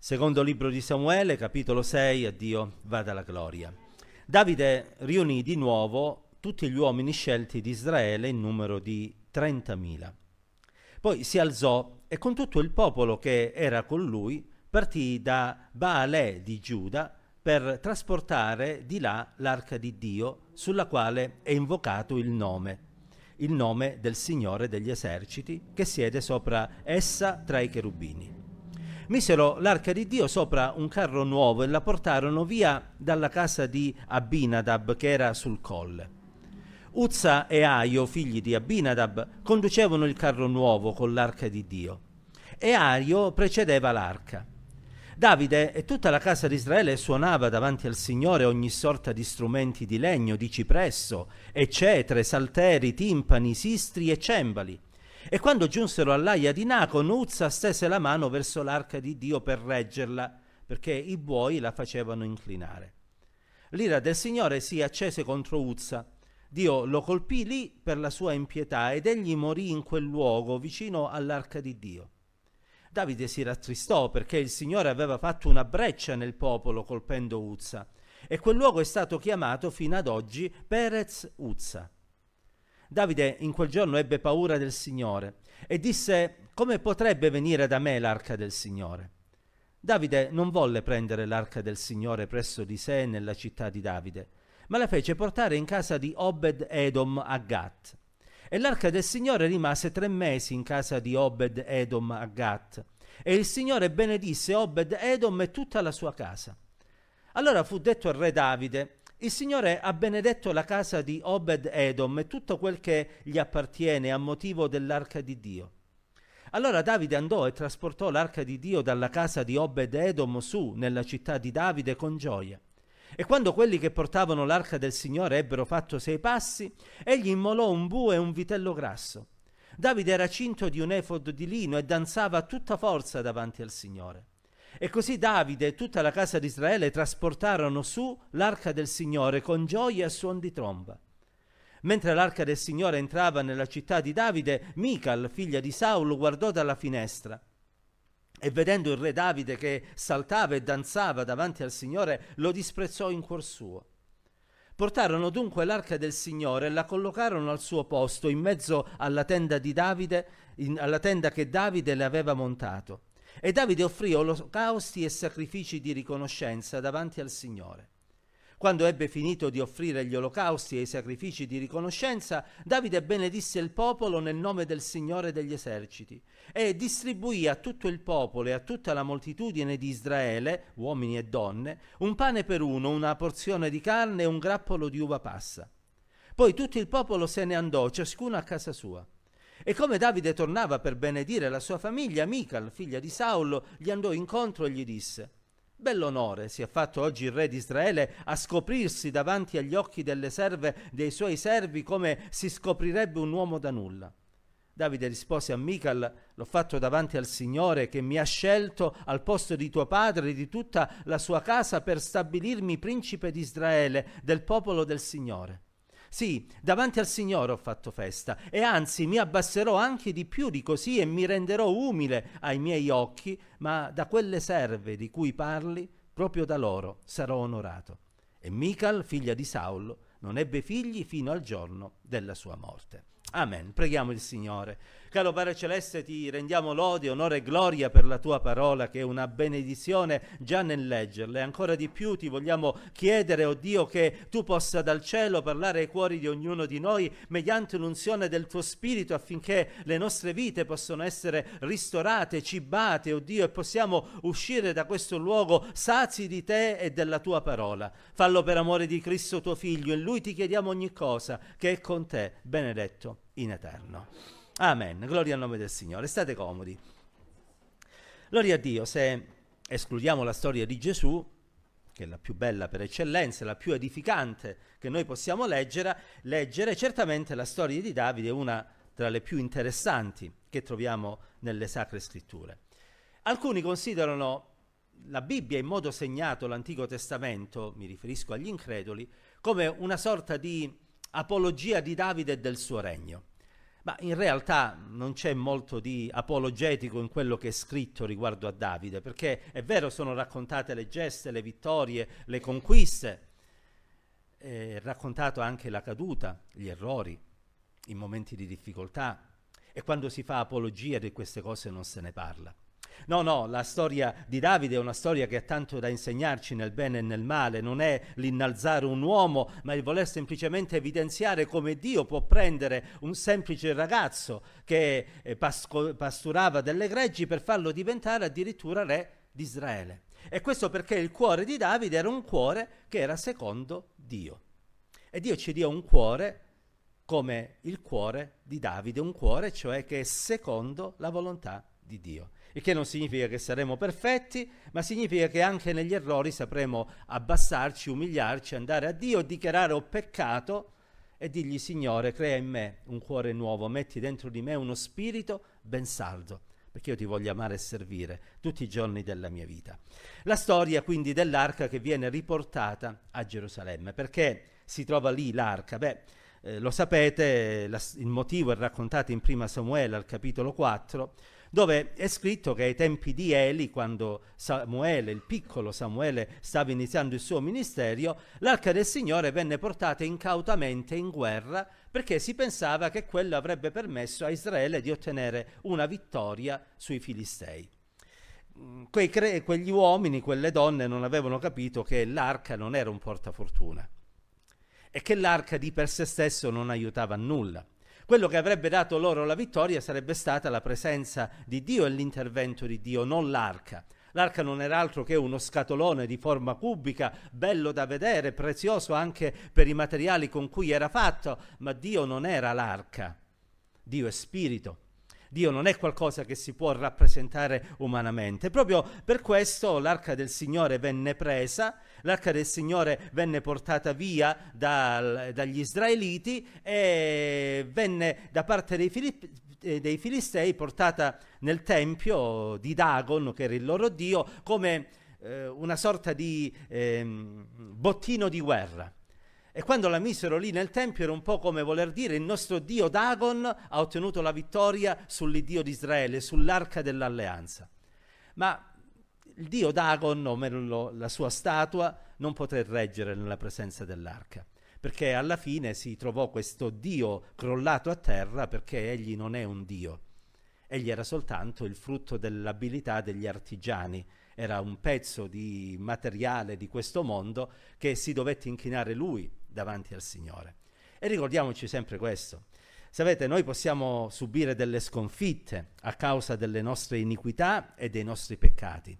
Secondo libro di Samuele, capitolo 6, a Dio vada la gloria. Davide riunì di nuovo tutti gli uomini scelti di Israele in numero di 30.000. Poi si alzò e con tutto il popolo che era con lui partì da Baalè di Giuda per trasportare di là l'arca di Dio sulla quale è invocato il nome, il nome del Signore degli eserciti che siede sopra essa tra i cherubini misero l'arca di Dio sopra un carro nuovo e la portarono via dalla casa di Abinadab che era sul colle. Uzza e Aio, figli di Abinadab, conducevano il carro nuovo con l'arca di Dio e Aio precedeva l'arca. Davide e tutta la casa di Israele suonava davanti al Signore ogni sorta di strumenti di legno, di cipresso, eccetre, salteri, timpani, sistri e cembali. E quando giunsero all'aia di Nacon, Uzza stese la mano verso l'arca di Dio per reggerla, perché i buoi la facevano inclinare. L'ira del Signore si accese contro Uzza. Dio lo colpì lì per la sua impietà ed egli morì in quel luogo vicino all'arca di Dio. Davide si rattristò perché il Signore aveva fatto una breccia nel popolo colpendo Uzza e quel luogo è stato chiamato fino ad oggi Perez Uzza. Davide in quel giorno ebbe paura del Signore e disse come potrebbe venire da me l'arca del Signore. Davide non volle prendere l'arca del Signore presso di sé nella città di Davide, ma la fece portare in casa di Obed Edom a Gat. E l'arca del Signore rimase tre mesi in casa di Obed Edom a Gat. E il Signore benedisse Obed Edom e tutta la sua casa. Allora fu detto al re Davide, il Signore ha benedetto la casa di Obed Edom e tutto quel che gli appartiene a motivo dell'arca di Dio. Allora Davide andò e trasportò l'arca di Dio dalla casa di Obed Edom su nella città di Davide con gioia. E quando quelli che portavano l'arca del Signore ebbero fatto sei passi, egli immolò un bue e un vitello grasso. Davide era cinto di un efod di lino e danzava a tutta forza davanti al Signore. E così Davide e tutta la casa di Israele trasportarono su l'arca del Signore con gioia e suon di tromba. Mentre l'arca del Signore entrava nella città di Davide, Mical, figlia di Saulo, guardò dalla finestra e vedendo il re Davide che saltava e danzava davanti al Signore, lo disprezzò in cuor suo. Portarono dunque l'arca del Signore e la collocarono al suo posto in mezzo alla tenda di Davide, in, alla tenda che Davide le aveva montato. E Davide offrì olocausti e sacrifici di riconoscenza davanti al Signore. Quando ebbe finito di offrire gli olocausti e i sacrifici di riconoscenza, Davide benedisse il popolo nel nome del Signore degli eserciti e distribuì a tutto il popolo e a tutta la moltitudine di Israele, uomini e donne, un pane per uno, una porzione di carne e un grappolo di uva passa. Poi tutto il popolo se ne andò, ciascuno a casa sua. E come Davide tornava per benedire la sua famiglia, Mical, figlia di Saulo, gli andò incontro e gli disse Bell'onore si è fatto oggi il re di Israele a scoprirsi davanti agli occhi delle serve dei suoi servi come si scoprirebbe un uomo da nulla. Davide rispose a Mical, l'ho fatto davanti al Signore che mi ha scelto al posto di tuo padre e di tutta la sua casa per stabilirmi principe di Israele, del popolo del Signore. Sì, davanti al Signore ho fatto festa e anzi mi abbasserò anche di più di così e mi renderò umile ai miei occhi, ma da quelle serve di cui parli, proprio da loro sarò onorato. E Mical, figlia di Saulo, non ebbe figli fino al giorno della sua morte. Amen. Preghiamo il Signore. Caro Padre Celeste, ti rendiamo lode, onore e gloria per la tua parola, che è una benedizione già nel leggerla. E ancora di più ti vogliamo chiedere, oh Dio, che tu possa dal cielo parlare ai cuori di ognuno di noi mediante l'unzione del tuo Spirito, affinché le nostre vite possano essere ristorate, cibate, oh Dio, e possiamo uscire da questo luogo sazi di te e della tua parola. Fallo per amore di Cristo tuo Figlio, in lui ti chiediamo ogni cosa, che è con te, benedetto in eterno. Amen. Gloria al nome del Signore. State comodi. Gloria a Dio. Se escludiamo la storia di Gesù, che è la più bella per eccellenza, la più edificante che noi possiamo leggere, leggere, certamente la storia di Davide è una tra le più interessanti che troviamo nelle sacre scritture. Alcuni considerano la Bibbia in modo segnato l'Antico Testamento, mi riferisco agli increduli, come una sorta di apologia di Davide e del suo regno. Ma in realtà non c'è molto di apologetico in quello che è scritto riguardo a Davide, perché è vero, sono raccontate le geste, le vittorie, le conquiste, è raccontato anche la caduta, gli errori, i momenti di difficoltà, e quando si fa apologia di queste cose non se ne parla. No, no, la storia di Davide è una storia che ha tanto da insegnarci nel bene e nel male, non è l'innalzare un uomo, ma il voler semplicemente evidenziare come Dio può prendere un semplice ragazzo che eh, pasco- pasturava delle greggi per farlo diventare addirittura re di Israele. E questo perché il cuore di Davide era un cuore che era secondo Dio. E Dio ci dia un cuore come il cuore di Davide, un cuore cioè che è secondo la volontà di Dio il che non significa che saremo perfetti, ma significa che anche negli errori sapremo abbassarci, umiliarci, andare a Dio, dichiarare ho peccato e dirgli Signore crea in me un cuore nuovo, metti dentro di me uno spirito ben saldo, perché io ti voglio amare e servire tutti i giorni della mia vita. La storia quindi dell'arca che viene riportata a Gerusalemme, perché si trova lì l'arca? Beh, eh, lo sapete, la, il motivo è raccontato in prima Samuele al capitolo 4, dove è scritto che ai tempi di Eli, quando Samuele, il piccolo Samuele, stava iniziando il suo ministero, l'arca del Signore venne portata incautamente in guerra perché si pensava che quello avrebbe permesso a Israele di ottenere una vittoria sui Filistei. Mm, cre- quegli uomini, quelle donne non avevano capito che l'arca non era un portafortuna e che l'arca di per sé stesso non aiutava a nulla. Quello che avrebbe dato loro la vittoria sarebbe stata la presenza di Dio e l'intervento di Dio, non l'arca. L'arca non era altro che uno scatolone di forma cubica, bello da vedere, prezioso anche per i materiali con cui era fatto, ma Dio non era l'arca. Dio è spirito. Dio non è qualcosa che si può rappresentare umanamente. Proprio per questo l'arca del Signore venne presa, l'arca del Signore venne portata via dal, dagli israeliti e venne da parte dei, Filippi, eh, dei Filistei portata nel tempio di Dagon, che era il loro dio, come eh, una sorta di eh, bottino di guerra. E quando la misero lì nel tempio era un po' come voler dire il nostro Dio Dagon ha ottenuto la vittoria sull'Iddio di Israele, sull'arca dell'alleanza. Ma il Dio Dagon, o meglio la sua statua, non poté reggere nella presenza dell'arca, perché alla fine si trovò questo Dio crollato a terra perché egli non è un Dio. Egli era soltanto il frutto dell'abilità degli artigiani, era un pezzo di materiale di questo mondo che si dovette inchinare lui davanti al Signore. E ricordiamoci sempre questo. Sapete, noi possiamo subire delle sconfitte a causa delle nostre iniquità e dei nostri peccati,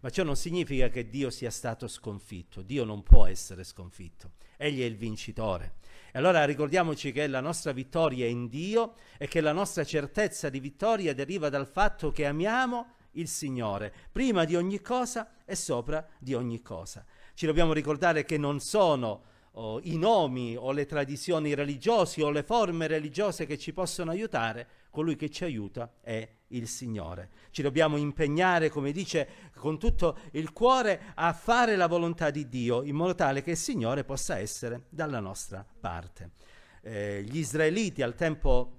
ma ciò non significa che Dio sia stato sconfitto. Dio non può essere sconfitto. Egli è il vincitore. E allora ricordiamoci che la nostra vittoria è in Dio e che la nostra certezza di vittoria deriva dal fatto che amiamo il Signore, prima di ogni cosa e sopra di ogni cosa. Ci dobbiamo ricordare che non sono oh, i nomi o le tradizioni religiose o le forme religiose che ci possono aiutare, colui che ci aiuta è il Signore. Ci dobbiamo impegnare, come dice, con tutto il cuore a fare la volontà di Dio, in modo tale che il Signore possa essere dalla nostra parte. Eh, gli israeliti al tempo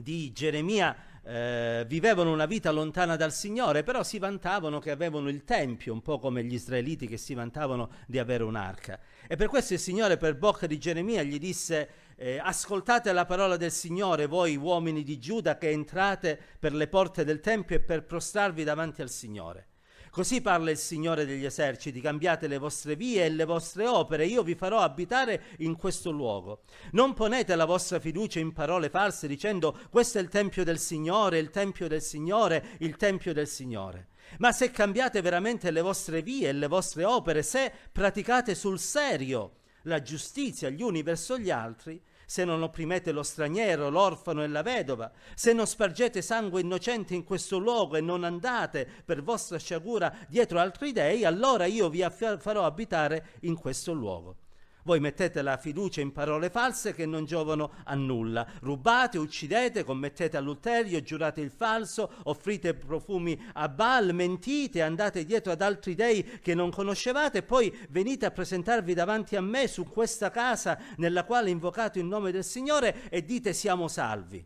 di Geremia eh, vivevano una vita lontana dal Signore, però si vantavano che avevano il Tempio, un po' come gli israeliti che si vantavano di avere un'arca. E per questo il Signore per bocca di Geremia gli disse eh, ascoltate la parola del Signore, voi uomini di Giuda che entrate per le porte del Tempio e per prostrarvi davanti al Signore. Così parla il Signore degli eserciti, cambiate le vostre vie e le vostre opere, io vi farò abitare in questo luogo. Non ponete la vostra fiducia in parole false dicendo questo è il Tempio del Signore, il Tempio del Signore, il Tempio del Signore. Ma se cambiate veramente le vostre vie e le vostre opere, se praticate sul serio la giustizia gli uni verso gli altri, se non opprimete lo straniero, l'orfano e la vedova, se non spargete sangue innocente in questo luogo e non andate per vostra sciagura dietro altri dei, allora io vi farò abitare in questo luogo. Voi mettete la fiducia in parole false che non giovano a nulla. Rubate, uccidete, commettete adulterio, giurate il falso, offrite profumi a Baal, mentite, andate dietro ad altri dei che non conoscevate e poi venite a presentarvi davanti a me su questa casa nella quale invocate il nome del Signore e dite siamo salvi.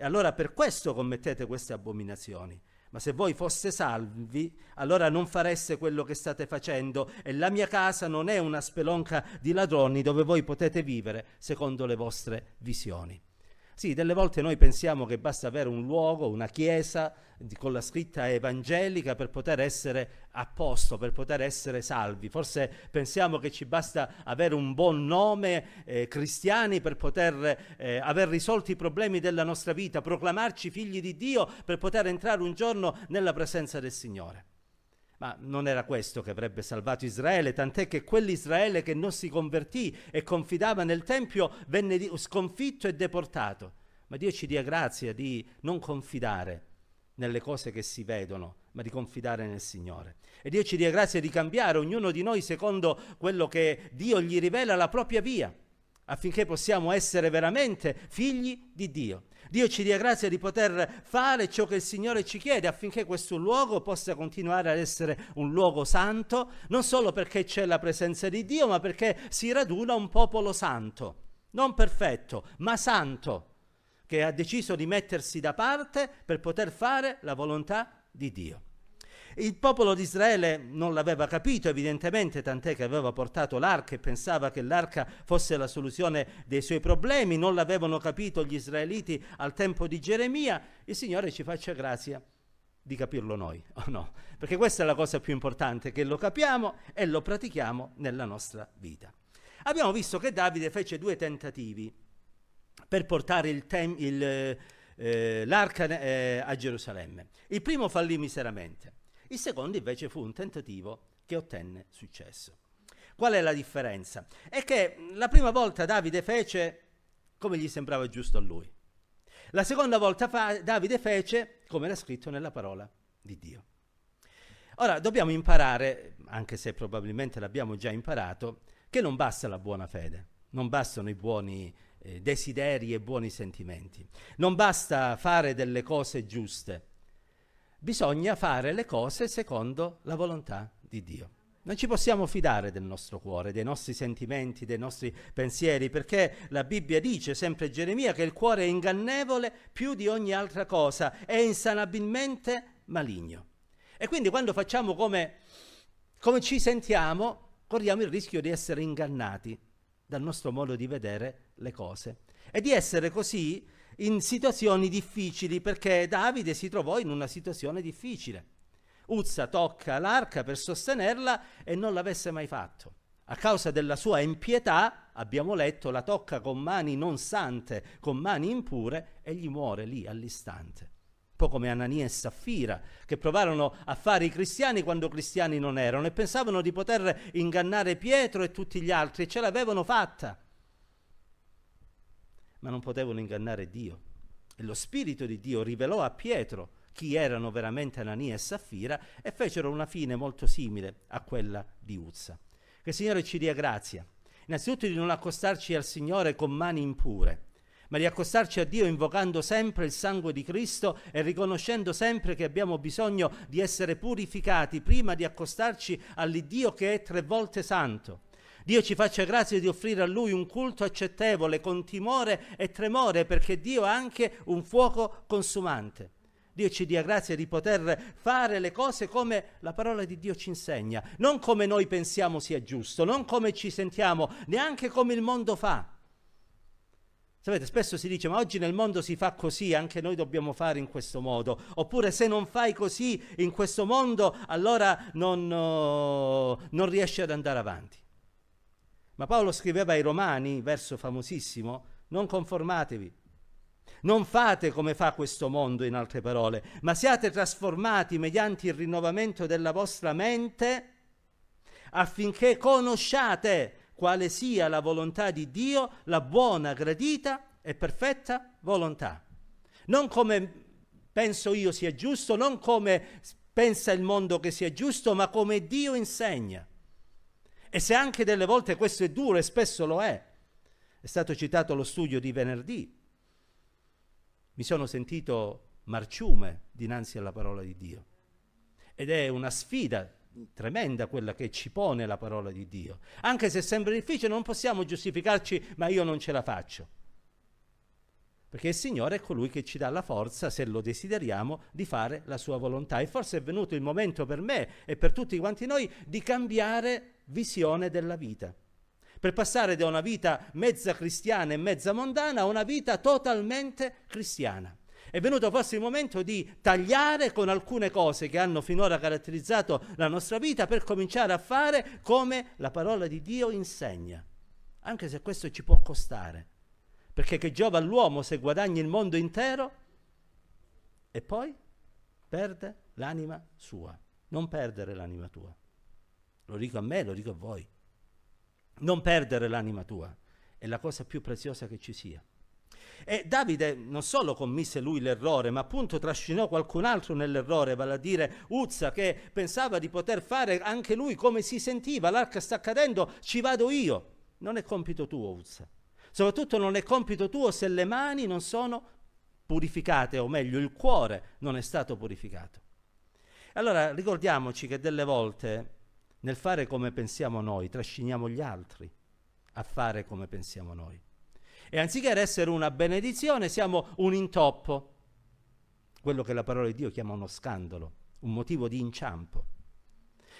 E allora per questo commettete queste abominazioni. Ma se voi foste salvi, allora non fareste quello che state facendo e la mia casa non è una spelonca di ladroni dove voi potete vivere secondo le vostre visioni. Sì, delle volte noi pensiamo che basta avere un luogo, una chiesa con la scritta evangelica per poter essere a posto, per poter essere salvi. Forse pensiamo che ci basta avere un buon nome eh, cristiani per poter eh, aver risolto i problemi della nostra vita, proclamarci figli di Dio per poter entrare un giorno nella presenza del Signore. Ma non era questo che avrebbe salvato Israele, tant'è che quell'Israele che non si convertì e confidava nel Tempio venne sconfitto e deportato. Ma Dio ci dia grazia di non confidare nelle cose che si vedono, ma di confidare nel Signore. E Dio ci dia grazia di cambiare ognuno di noi secondo quello che Dio gli rivela la propria via, affinché possiamo essere veramente figli di Dio. Dio ci dia grazia di poter fare ciò che il Signore ci chiede affinché questo luogo possa continuare ad essere un luogo santo, non solo perché c'è la presenza di Dio, ma perché si raduna un popolo santo, non perfetto, ma santo che ha deciso di mettersi da parte per poter fare la volontà di Dio. Il popolo di Israele non l'aveva capito evidentemente, tant'è che aveva portato l'arca e pensava che l'arca fosse la soluzione dei suoi problemi, non l'avevano capito gli israeliti al tempo di Geremia, il Signore ci faccia grazia di capirlo noi, o no? Perché questa è la cosa più importante, che lo capiamo e lo pratichiamo nella nostra vita. Abbiamo visto che Davide fece due tentativi per portare il tem- il, eh, l'arca eh, a Gerusalemme. Il primo fallì miseramente, il secondo invece fu un tentativo che ottenne successo. Qual è la differenza? È che la prima volta Davide fece come gli sembrava giusto a lui. La seconda volta fa- Davide fece come era scritto nella parola di Dio. Ora dobbiamo imparare, anche se probabilmente l'abbiamo già imparato, che non basta la buona fede, non bastano i buoni eh, desideri e buoni sentimenti. Non basta fare delle cose giuste, bisogna fare le cose secondo la volontà di Dio. Non ci possiamo fidare del nostro cuore, dei nostri sentimenti, dei nostri pensieri, perché la Bibbia dice, sempre Geremia, che il cuore è ingannevole più di ogni altra cosa, è insanabilmente maligno. E quindi quando facciamo come, come ci sentiamo, corriamo il rischio di essere ingannati dal nostro modo di vedere le cose e di essere così in situazioni difficili perché Davide si trovò in una situazione difficile. Uzza tocca l'arca per sostenerla e non l'avesse mai fatto. A causa della sua impietà, abbiamo letto, la tocca con mani non sante, con mani impure e gli muore lì all'istante un po' come Anania e Saffira, che provarono a fare i cristiani quando cristiani non erano e pensavano di poter ingannare Pietro e tutti gli altri e ce l'avevano fatta. Ma non potevano ingannare Dio. E lo Spirito di Dio rivelò a Pietro chi erano veramente Anania e Saffira e fecero una fine molto simile a quella di Uzza. Che il Signore ci dia grazia. Innanzitutto di non accostarci al Signore con mani impure ma di accostarci a Dio invocando sempre il sangue di Cristo e riconoscendo sempre che abbiamo bisogno di essere purificati prima di accostarci all'Iddio che è tre volte santo. Dio ci faccia grazia di offrire a Lui un culto accettevole con timore e tremore perché Dio ha anche un fuoco consumante. Dio ci dia grazia di poter fare le cose come la parola di Dio ci insegna, non come noi pensiamo sia giusto, non come ci sentiamo, neanche come il mondo fa. Sapete, spesso si dice, ma oggi nel mondo si fa così, anche noi dobbiamo fare in questo modo. Oppure se non fai così in questo mondo, allora non, uh, non riesci ad andare avanti. Ma Paolo scriveva ai Romani, verso famosissimo, non conformatevi, non fate come fa questo mondo, in altre parole, ma siate trasformati mediante il rinnovamento della vostra mente affinché conosciate quale sia la volontà di Dio, la buona, gradita e perfetta volontà. Non come penso io sia giusto, non come pensa il mondo che sia giusto, ma come Dio insegna. E se anche delle volte questo è duro, e spesso lo è, è stato citato lo studio di venerdì, mi sono sentito marciume dinanzi alla parola di Dio. Ed è una sfida tremenda quella che ci pone la parola di Dio. Anche se sembra difficile, non possiamo giustificarci, ma io non ce la faccio. Perché il Signore è colui che ci dà la forza, se lo desideriamo, di fare la sua volontà. E forse è venuto il momento per me e per tutti quanti noi di cambiare visione della vita, per passare da una vita mezza cristiana e mezza mondana a una vita totalmente cristiana. È venuto forse il momento di tagliare con alcune cose che hanno finora caratterizzato la nostra vita per cominciare a fare come la parola di Dio insegna, anche se questo ci può costare perché che giova all'uomo se guadagni il mondo intero e poi perde l'anima sua. Non perdere l'anima tua. Lo dico a me, lo dico a voi. Non perdere l'anima tua è la cosa più preziosa che ci sia. E Davide non solo commise lui l'errore, ma appunto trascinò qualcun altro nell'errore, vale a dire Uzza che pensava di poter fare anche lui come si sentiva, l'arca sta cadendo, ci vado io. Non è compito tuo, Uzza. Soprattutto non è compito tuo se le mani non sono purificate, o meglio il cuore non è stato purificato. Allora ricordiamoci che delle volte nel fare come pensiamo noi trasciniamo gli altri a fare come pensiamo noi. E anziché essere una benedizione siamo un intoppo, quello che la parola di Dio chiama uno scandalo, un motivo di inciampo.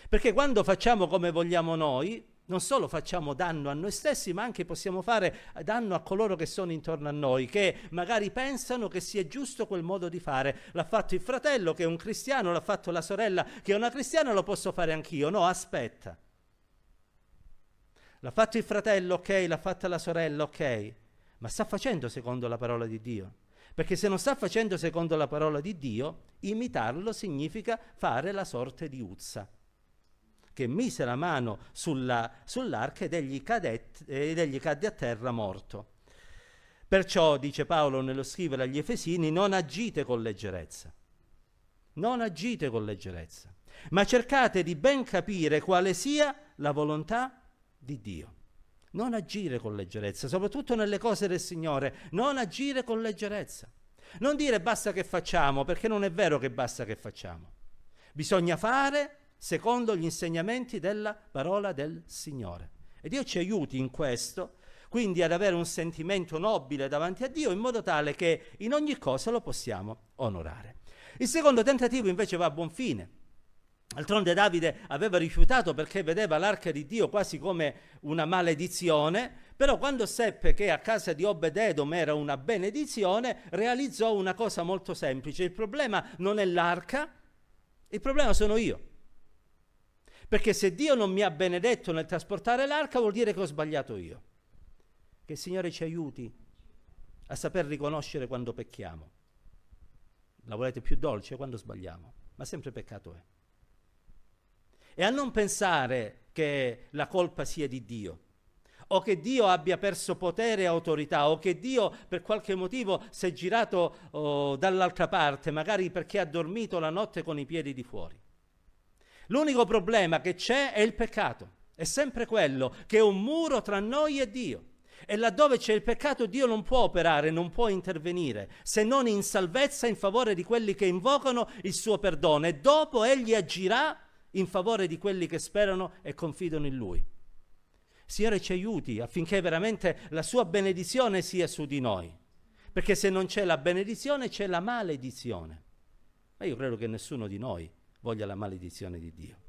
Perché quando facciamo come vogliamo noi, non solo facciamo danno a noi stessi, ma anche possiamo fare danno a coloro che sono intorno a noi, che magari pensano che sia giusto quel modo di fare. L'ha fatto il fratello che è un cristiano, l'ha fatto la sorella che è una cristiana, lo posso fare anch'io. No, aspetta. L'ha fatto il fratello, ok, l'ha fatta la sorella, ok, ma sta facendo secondo la parola di Dio. Perché se non sta facendo secondo la parola di Dio, imitarlo significa fare la sorte di Uzza che mise la mano sulla, sull'arca ed egli, cadette, ed egli cadde a terra morto. Perciò, dice Paolo nello scrivere agli Efesini, non agite con leggerezza. Non agite con leggerezza, ma cercate di ben capire quale sia la volontà di Dio. Non agire con leggerezza, soprattutto nelle cose del Signore, non agire con leggerezza. Non dire basta che facciamo, perché non è vero che basta che facciamo. Bisogna fare secondo gli insegnamenti della parola del Signore. E Dio ci aiuti in questo, quindi ad avere un sentimento nobile davanti a Dio in modo tale che in ogni cosa lo possiamo onorare. Il secondo tentativo invece va a buon fine. D'altronde Davide aveva rifiutato perché vedeva l'arca di Dio quasi come una maledizione, però quando seppe che a casa di Obed-Edom era una benedizione, realizzò una cosa molto semplice. Il problema non è l'arca, il problema sono io. Perché se Dio non mi ha benedetto nel trasportare l'arca vuol dire che ho sbagliato io. Che il Signore ci aiuti a saper riconoscere quando pecchiamo. La volete più dolce quando sbagliamo, ma sempre peccato è. E a non pensare che la colpa sia di Dio o che Dio abbia perso potere e autorità, o che Dio per qualche motivo si è girato oh, dall'altra parte, magari perché ha dormito la notte con i piedi di fuori. L'unico problema che c'è è il peccato. È sempre quello, che è un muro tra noi e Dio. E laddove c'è il peccato Dio non può operare, non può intervenire, se non in salvezza in favore di quelli che invocano il suo perdono. E dopo egli agirà in favore di quelli che sperano e confidano in lui. Signore ci aiuti affinché veramente la sua benedizione sia su di noi. Perché se non c'è la benedizione c'è la maledizione. Ma io credo che nessuno di noi voglia la maledizione di Dio.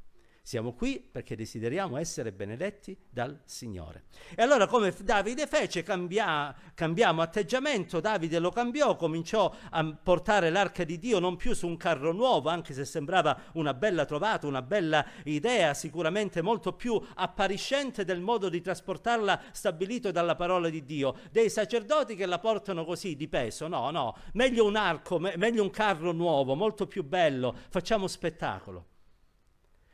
Siamo qui perché desideriamo essere benedetti dal Signore. E allora come Davide fece, cambia, cambiamo atteggiamento, Davide lo cambiò, cominciò a portare l'arca di Dio non più su un carro nuovo, anche se sembrava una bella trovata, una bella idea, sicuramente molto più appariscente del modo di trasportarla stabilito dalla parola di Dio. Dei sacerdoti che la portano così di peso, no, no, meglio un arco, me- meglio un carro nuovo, molto più bello, facciamo spettacolo.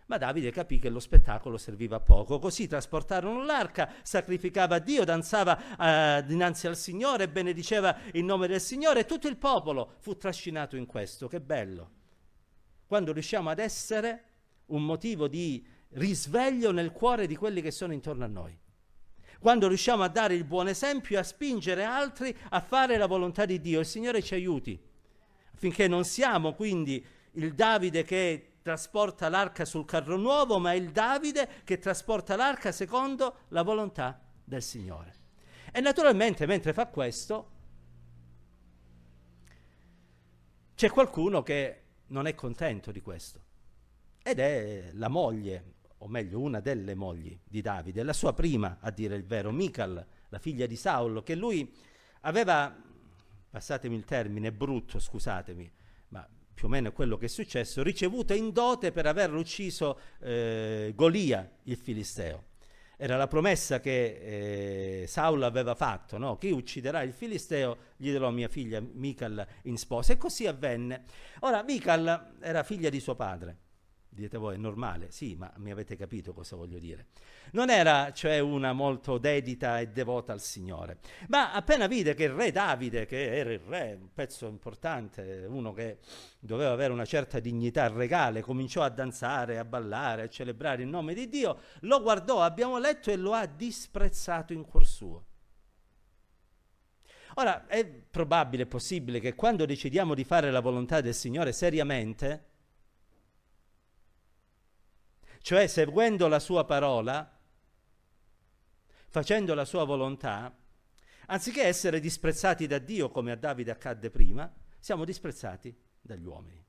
Ma Davide capì che lo spettacolo serviva a poco, così trasportarono l'arca, sacrificava Dio, danzava eh, dinanzi al Signore, benediceva il nome del Signore e tutto il popolo fu trascinato in questo. Che bello! Quando riusciamo ad essere un motivo di risveglio nel cuore di quelli che sono intorno a noi. Quando riusciamo a dare il buon esempio e a spingere altri a fare la volontà di Dio, il Signore ci aiuti, affinché non siamo quindi il Davide che trasporta l'arca sul carro nuovo, ma è il Davide che trasporta l'arca secondo la volontà del Signore. E naturalmente mentre fa questo, c'è qualcuno che non è contento di questo ed è la moglie, o meglio una delle mogli di Davide, la sua prima a dire il vero, Mical, la figlia di Saulo, che lui aveva, passatemi il termine, brutto, scusatemi, ma più o meno quello che è successo, ricevuto in dote per aver ucciso eh, Golia, il filisteo. Era la promessa che eh, Saulo aveva fatto, no? chi ucciderà il filisteo gli darò mia figlia Mical in sposa. E così avvenne. Ora, Mical era figlia di suo padre. Dite voi, è normale? Sì, ma mi avete capito cosa voglio dire. Non era cioè una molto dedita e devota al Signore, ma appena vide che il re Davide, che era il re, un pezzo importante, uno che doveva avere una certa dignità regale, cominciò a danzare, a ballare, a celebrare il nome di Dio, lo guardò, abbiamo letto, e lo ha disprezzato in cuor suo. Ora, è probabile, possibile che quando decidiamo di fare la volontà del Signore seriamente, cioè seguendo la sua parola, facendo la sua volontà, anziché essere disprezzati da Dio come a Davide accadde prima, siamo disprezzati dagli uomini.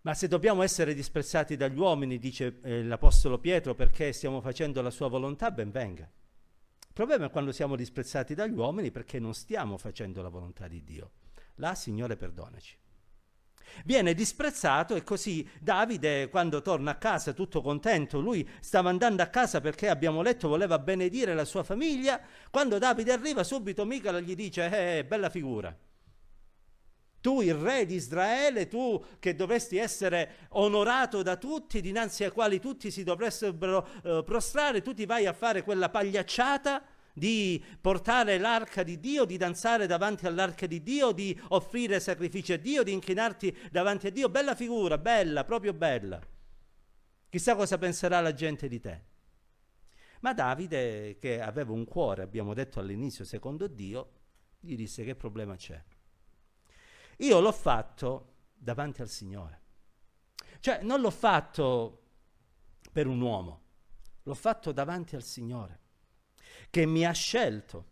Ma se dobbiamo essere disprezzati dagli uomini, dice eh, l'Apostolo Pietro, perché stiamo facendo la sua volontà, ben venga. Il problema è quando siamo disprezzati dagli uomini perché non stiamo facendo la volontà di Dio. Là, Signore, perdonaci. Viene disprezzato e così Davide quando torna a casa tutto contento, lui stava andando a casa perché abbiamo letto voleva benedire la sua famiglia, quando Davide arriva subito Michal gli dice eh, bella figura. Tu il re di Israele, tu che dovresti essere onorato da tutti, dinanzi ai quali tutti si dovrebbero eh, prostrare, tu ti vai a fare quella pagliacciata di portare l'arca di Dio, di danzare davanti all'arca di Dio, di offrire sacrifici a Dio, di inchinarti davanti a Dio. Bella figura, bella, proprio bella. Chissà cosa penserà la gente di te. Ma Davide, che aveva un cuore, abbiamo detto all'inizio, secondo Dio, gli disse che problema c'è. Io l'ho fatto davanti al Signore. Cioè, non l'ho fatto per un uomo, l'ho fatto davanti al Signore che mi ha scelto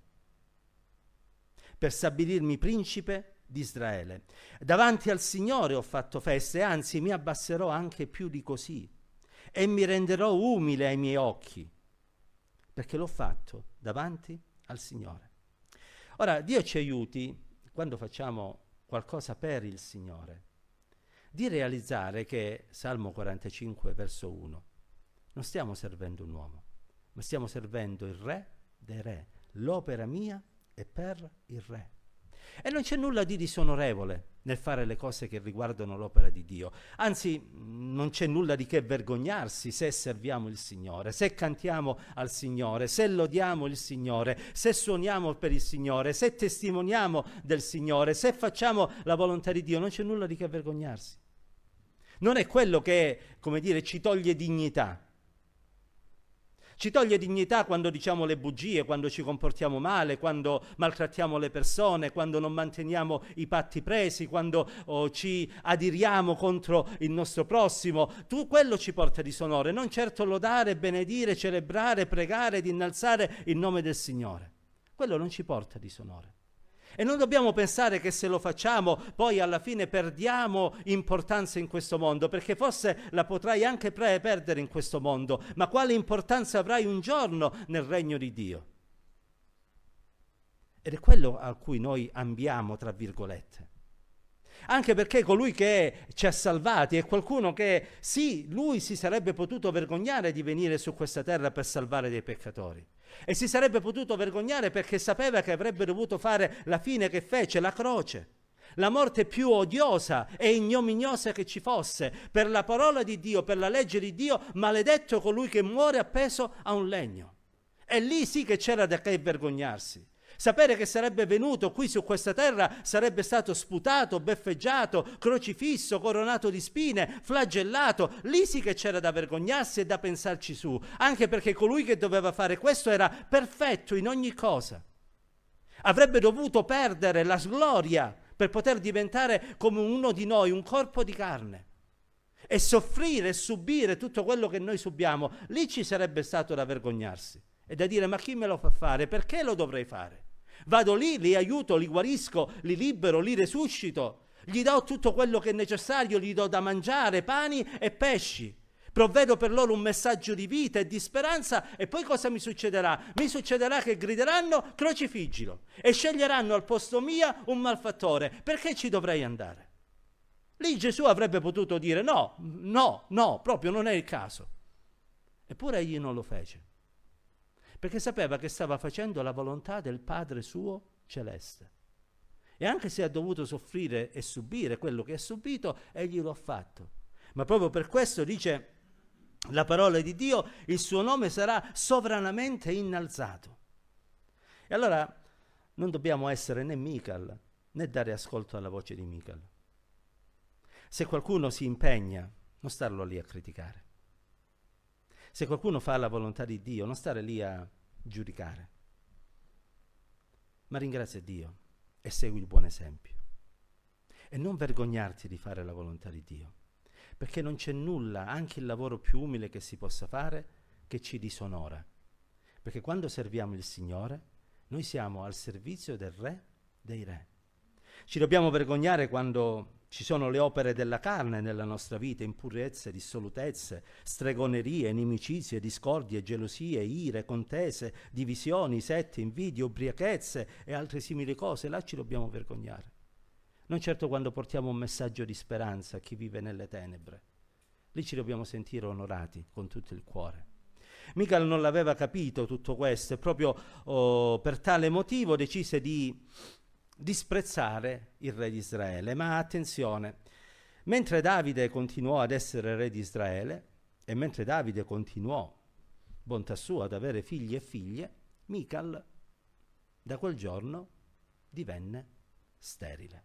per stabilirmi principe di Israele. Davanti al Signore ho fatto feste, anzi mi abbasserò anche più di così e mi renderò umile ai miei occhi, perché l'ho fatto davanti al Signore. Ora, Dio ci aiuti, quando facciamo qualcosa per il Signore, di realizzare che, Salmo 45, verso 1, non stiamo servendo un uomo, ma stiamo servendo il Re dei re, l'opera mia è per il re. E non c'è nulla di disonorevole nel fare le cose che riguardano l'opera di Dio. Anzi, non c'è nulla di che vergognarsi se serviamo il Signore, se cantiamo al Signore, se lodiamo il Signore, se suoniamo per il Signore, se testimoniamo del Signore, se facciamo la volontà di Dio. Non c'è nulla di che vergognarsi. Non è quello che, come dire, ci toglie dignità. Ci toglie dignità quando diciamo le bugie, quando ci comportiamo male, quando maltrattiamo le persone, quando non manteniamo i patti presi, quando oh, ci adiriamo contro il nostro prossimo. Tu, quello ci porta disonore, non certo lodare, benedire, celebrare, pregare, di innalzare il nome del Signore. Quello non ci porta disonore. E non dobbiamo pensare che se lo facciamo poi alla fine perdiamo importanza in questo mondo, perché forse la potrai anche pre- perdere in questo mondo, ma quale importanza avrai un giorno nel regno di Dio? Ed è quello a cui noi ambiamo, tra virgolette. Anche perché colui che ci ha salvati è qualcuno che sì, lui si sarebbe potuto vergognare di venire su questa terra per salvare dei peccatori e si sarebbe potuto vergognare perché sapeva che avrebbe dovuto fare la fine che fece, la croce. La morte più odiosa e ignominiosa che ci fosse, per la parola di Dio, per la legge di Dio, maledetto colui che muore appeso a un legno. E lì sì che c'era da che vergognarsi. Sapere che sarebbe venuto qui su questa terra sarebbe stato sputato, beffeggiato, crocifisso, coronato di spine, flagellato. Lì sì che c'era da vergognarsi e da pensarci su, anche perché colui che doveva fare questo era perfetto in ogni cosa. Avrebbe dovuto perdere la gloria per poter diventare come uno di noi, un corpo di carne e soffrire e subire tutto quello che noi subiamo, lì ci sarebbe stato da vergognarsi e da dire ma chi me lo fa fare? Perché lo dovrei fare? Vado lì, li aiuto, li guarisco, li libero, li resuscito, gli do tutto quello che è necessario, gli do da mangiare, pani e pesci. Provvedo per loro un messaggio di vita e di speranza e poi cosa mi succederà? Mi succederà che grideranno crocifiggilo e sceglieranno al posto mio un malfattore. Perché ci dovrei andare? Lì Gesù avrebbe potuto dire no, no, no, proprio non è il caso. Eppure egli non lo fece, perché sapeva che stava facendo la volontà del Padre suo celeste. E anche se ha dovuto soffrire e subire quello che ha subito, egli lo ha fatto. Ma proprio per questo dice la parola di Dio, il suo nome sarà sovranamente innalzato. E allora non dobbiamo essere né Michael, né dare ascolto alla voce di Michael. Se qualcuno si impegna, non starlo lì a criticare. Se qualcuno fa la volontà di Dio, non stare lì a giudicare, ma ringrazia Dio e segui il buon esempio. E non vergognarti di fare la volontà di Dio, perché non c'è nulla, anche il lavoro più umile che si possa fare, che ci disonora. Perché quando serviamo il Signore, noi siamo al servizio del Re dei Re. Ci dobbiamo vergognare quando ci sono le opere della carne nella nostra vita, impurezze, dissolutezze, stregonerie, inimicizie, discordie, gelosie, ire, contese, divisioni, sette, invidie, ubriachezze e altre simili cose. Là ci dobbiamo vergognare. Non certo quando portiamo un messaggio di speranza a chi vive nelle tenebre. Lì ci dobbiamo sentire onorati con tutto il cuore. Michael non l'aveva capito tutto questo e proprio oh, per tale motivo decise di disprezzare il re di Israele. Ma attenzione, mentre Davide continuò ad essere re di Israele e mentre Davide continuò, bontà sua, ad avere figli e figlie, Mical da quel giorno divenne sterile.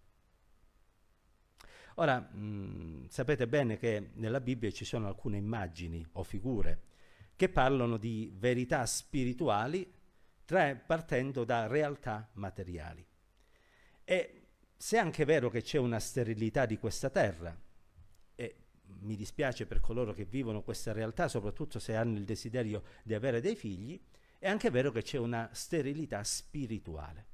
Ora, mh, sapete bene che nella Bibbia ci sono alcune immagini o figure che parlano di verità spirituali tra, partendo da realtà materiali. E se è anche vero che c'è una sterilità di questa terra, e mi dispiace per coloro che vivono questa realtà, soprattutto se hanno il desiderio di avere dei figli, è anche vero che c'è una sterilità spirituale,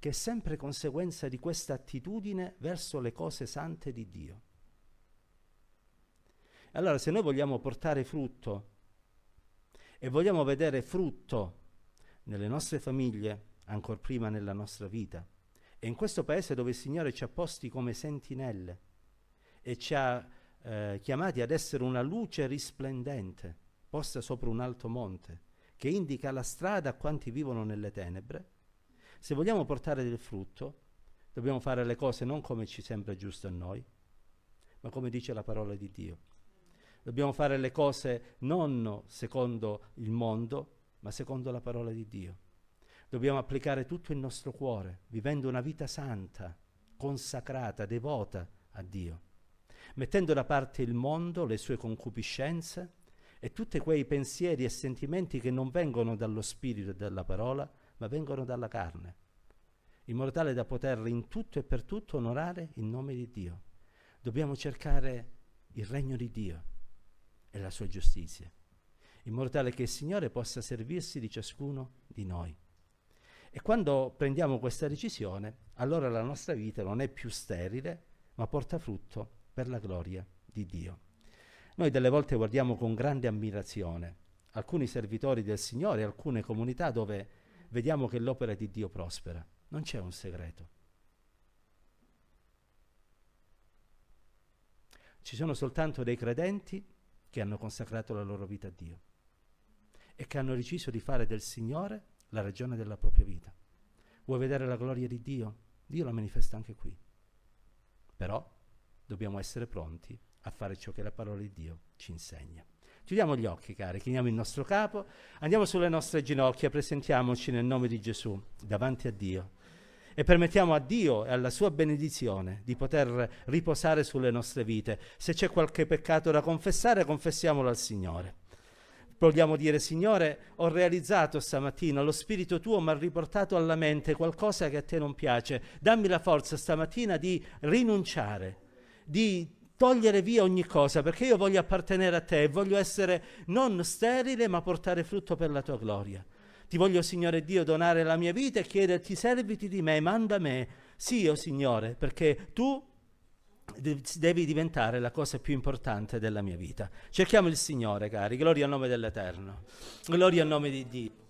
che è sempre conseguenza di questa attitudine verso le cose sante di Dio. Allora, se noi vogliamo portare frutto e vogliamo vedere frutto nelle nostre famiglie, ancor prima nella nostra vita. E in questo paese dove il Signore ci ha posti come sentinelle e ci ha eh, chiamati ad essere una luce risplendente, posta sopra un alto monte, che indica la strada a quanti vivono nelle tenebre, se vogliamo portare del frutto, dobbiamo fare le cose non come ci sembra giusto a noi, ma come dice la parola di Dio. Dobbiamo fare le cose non secondo il mondo, ma secondo la parola di Dio. Dobbiamo applicare tutto il nostro cuore, vivendo una vita santa, consacrata, devota a Dio, mettendo da parte il mondo, le sue concupiscenze e tutti quei pensieri e sentimenti che non vengono dallo spirito e dalla parola, ma vengono dalla carne, in modo tale da poter in tutto e per tutto onorare il nome di Dio. Dobbiamo cercare il regno di Dio e la sua giustizia, in modo tale che il Signore possa servirsi di ciascuno di noi. E quando prendiamo questa decisione, allora la nostra vita non è più sterile, ma porta frutto per la gloria di Dio. Noi delle volte guardiamo con grande ammirazione alcuni servitori del Signore, alcune comunità dove vediamo che l'opera di Dio prospera. Non c'è un segreto. Ci sono soltanto dei credenti che hanno consacrato la loro vita a Dio e che hanno deciso di fare del Signore la ragione della propria vita. Vuoi vedere la gloria di Dio? Dio la manifesta anche qui. Però dobbiamo essere pronti a fare ciò che la parola di Dio ci insegna. Chiudiamo gli occhi, cari, chiniamo il nostro capo, andiamo sulle nostre ginocchia, presentiamoci nel nome di Gesù davanti a Dio e permettiamo a Dio e alla sua benedizione di poter riposare sulle nostre vite. Se c'è qualche peccato da confessare, confessiamolo al Signore. Vogliamo dire, Signore, ho realizzato stamattina, lo Spirito tuo mi ha riportato alla mente qualcosa che a te non piace. Dammi la forza stamattina di rinunciare, di togliere via ogni cosa, perché io voglio appartenere a te e voglio essere non sterile, ma portare frutto per la tua gloria. Ti voglio, Signore Dio, donare la mia vita e chiederti, serviti di me, manda me. Sì, oh Signore, perché tu devi diventare la cosa più importante della mia vita. Cerchiamo il Signore, cari, gloria al nome dell'Eterno, gloria al nome di Dio.